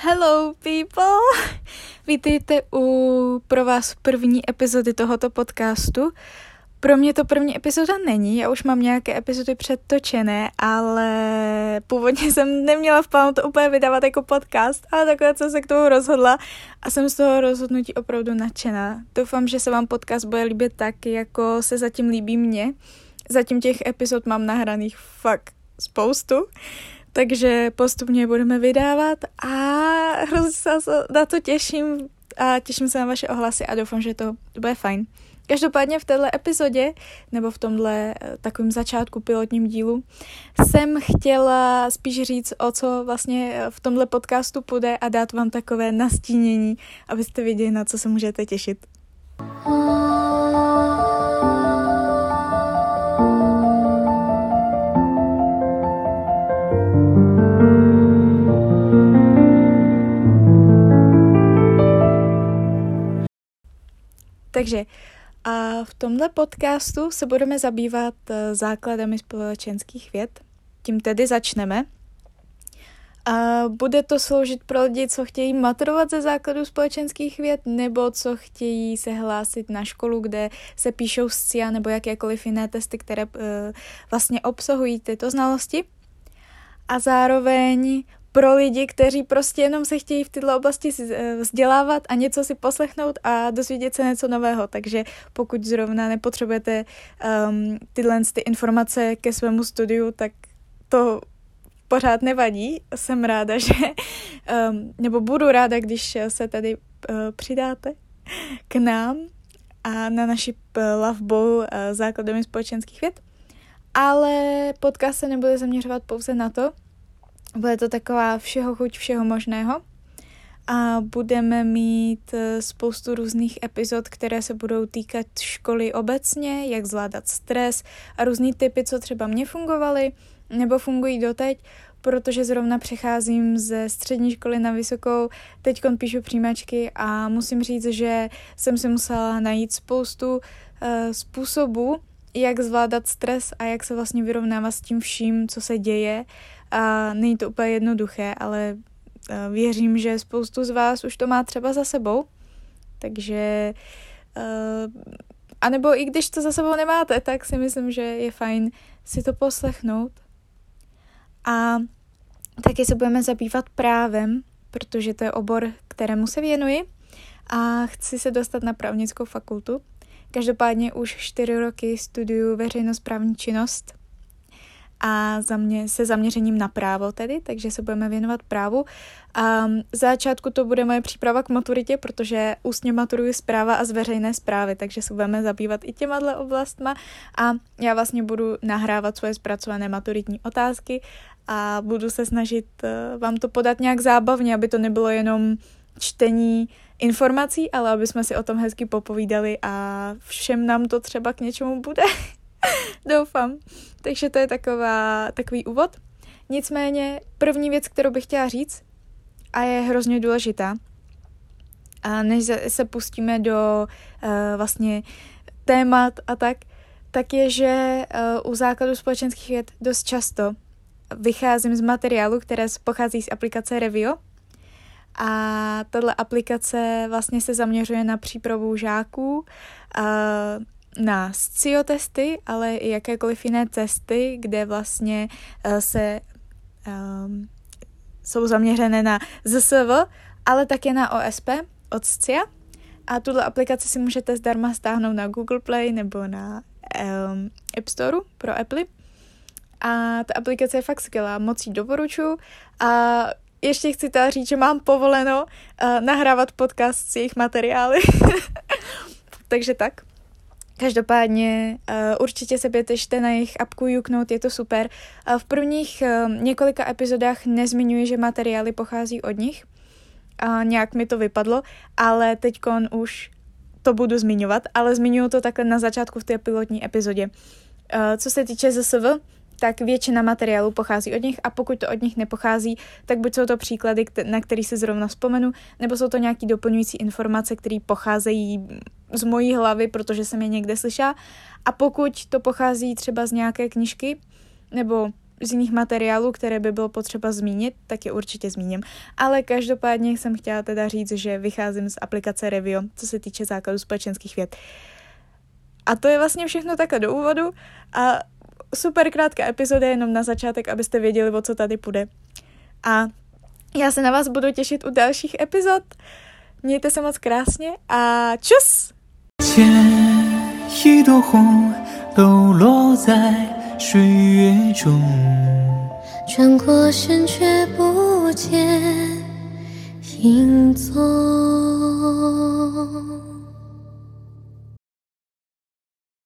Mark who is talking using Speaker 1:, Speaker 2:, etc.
Speaker 1: Hello people! Vítejte u pro vás první epizody tohoto podcastu. Pro mě to první epizoda není, já už mám nějaké epizody předtočené, ale původně jsem neměla v plánu to úplně vydávat jako podcast, ale takhle jsem se k tomu rozhodla a jsem z toho rozhodnutí opravdu nadšená. Doufám, že se vám podcast bude líbit tak, jako se zatím líbí mě. Zatím těch epizod mám nahraných fakt spoustu takže postupně budeme vydávat a hrozně se na to těším a těším se na vaše ohlasy a doufám, že to bude fajn. Každopádně v této epizodě, nebo v tomhle eh, takovém začátku pilotním dílu, jsem chtěla spíš říct, o co vlastně eh, v tomhle podcastu půjde a dát vám takové nastínění, abyste věděli, na co se můžete těšit. Takže a v tomhle podcastu se budeme zabývat eh, základami společenských věd. Tím tedy začneme. A bude to sloužit pro lidi, co chtějí maturovat ze základů společenských věd, nebo co chtějí se hlásit na školu, kde se píšou SCIA nebo jakékoliv jiné testy, které uh, vlastně obsahují tyto znalosti. A zároveň pro lidi, kteří prostě jenom se chtějí v této oblasti eh, vzdělávat a něco si poslechnout a dozvědět se něco nového. Takže pokud zrovna nepotřebujete um, tyhle ty informace ke svému studiu, tak to pořád nevadí. Jsem ráda, že, um, nebo budu ráda, když se tady uh, přidáte k nám a na naši Lovebow uh, základem společenských věd. Ale podcast se nebude zaměřovat pouze na to, bude to taková všeho chuť všeho možného. A budeme mít eh, spoustu různých epizod, které se budou týkat školy obecně, jak zvládat stres a různý typy, co třeba mě fungovaly nebo fungují doteď, protože zrovna přecházím ze střední školy na vysokou, teď píšu přijímačky a musím říct, že jsem si musela najít spoustu uh, způsobů, jak zvládat stres a jak se vlastně vyrovnávat s tím vším, co se děje a není to úplně jednoduché, ale eh, věřím, že spoustu z vás už to má třeba za sebou, takže uh, a nebo i když to za sebou nemáte, tak si myslím, že je fajn si to poslechnout. A taky se budeme zabývat právem, protože to je obor, kterému se věnuji a chci se dostat na právnickou fakultu. Každopádně už čtyři roky studuju veřejnosprávní činnost a za mě se zaměřením na právo tedy, takže se budeme věnovat právu. Za začátku to bude moje příprava k maturitě, protože ústně maturuji zpráva a z veřejné zprávy, takže se budeme zabývat i těma oblastma a já vlastně budu nahrávat svoje zpracované maturitní otázky a budu se snažit eh, vám to podat nějak zábavně, aby to nebylo jenom čtení informací, ale aby jsme si o tom hezky popovídali a všem nám to třeba k něčemu bude. Doufám. Takže to je taková, takový úvod. Nicméně první věc, kterou bych chtěla říct, a je hrozně důležitá, a než se pustíme do uh, vlastně témat a tak, tak je, že uh, u základu společenských věd dost často vycházím z materiálu, které pochází z aplikace Revio. A tato aplikace vlastně se zaměřuje na přípravu žáků, uh, na SCIO testy, ale i jakékoliv jiné testy, kde vlastně uh, se um, jsou zaměřené na ZSV, ale také na OSP od SCIA. A tuto aplikaci si můžete zdarma stáhnout na Google Play nebo na um, App Store pro Apple. A ta aplikace je fakt skvělá, moc ji doporučuji. A ještě chci teda říct, že mám povoleno uh, nahrávat podcast s jejich materiály. Takže tak. Každopádně uh, určitě se bětešte na jejich apku Juknout, je to super. V prvních uh, několika epizodách nezmiňuji, že materiály pochází od nich. Nějak mi to vypadlo, ale teď už to budu zmiňovat, ale zmiňuji to takhle na začátku v té pilotní epizodě. Uh, co se týče ZSV, tak většina materiálu pochází od nich a pokud to od nich nepochází, tak buď jsou to příklady, na který se zrovna vzpomenu, nebo jsou to nějaké doplňující informace, které pocházejí z mojí hlavy, protože jsem je někde slyšela. A pokud to pochází třeba z nějaké knižky, nebo z jiných materiálů, které by bylo potřeba zmínit, tak je určitě zmíním. Ale každopádně jsem chtěla teda říct, že vycházím z aplikace Revio, co se týče základu společenských věd. A to je vlastně všechno takhle do úvodu a super krátká epizoda jenom na začátek, abyste věděli, o co tady půjde. A já se na vás budu těšit u dalších epizod. Mějte se moc krásně a čus! 一朵红抖落在水月中，转过身却不见影踪。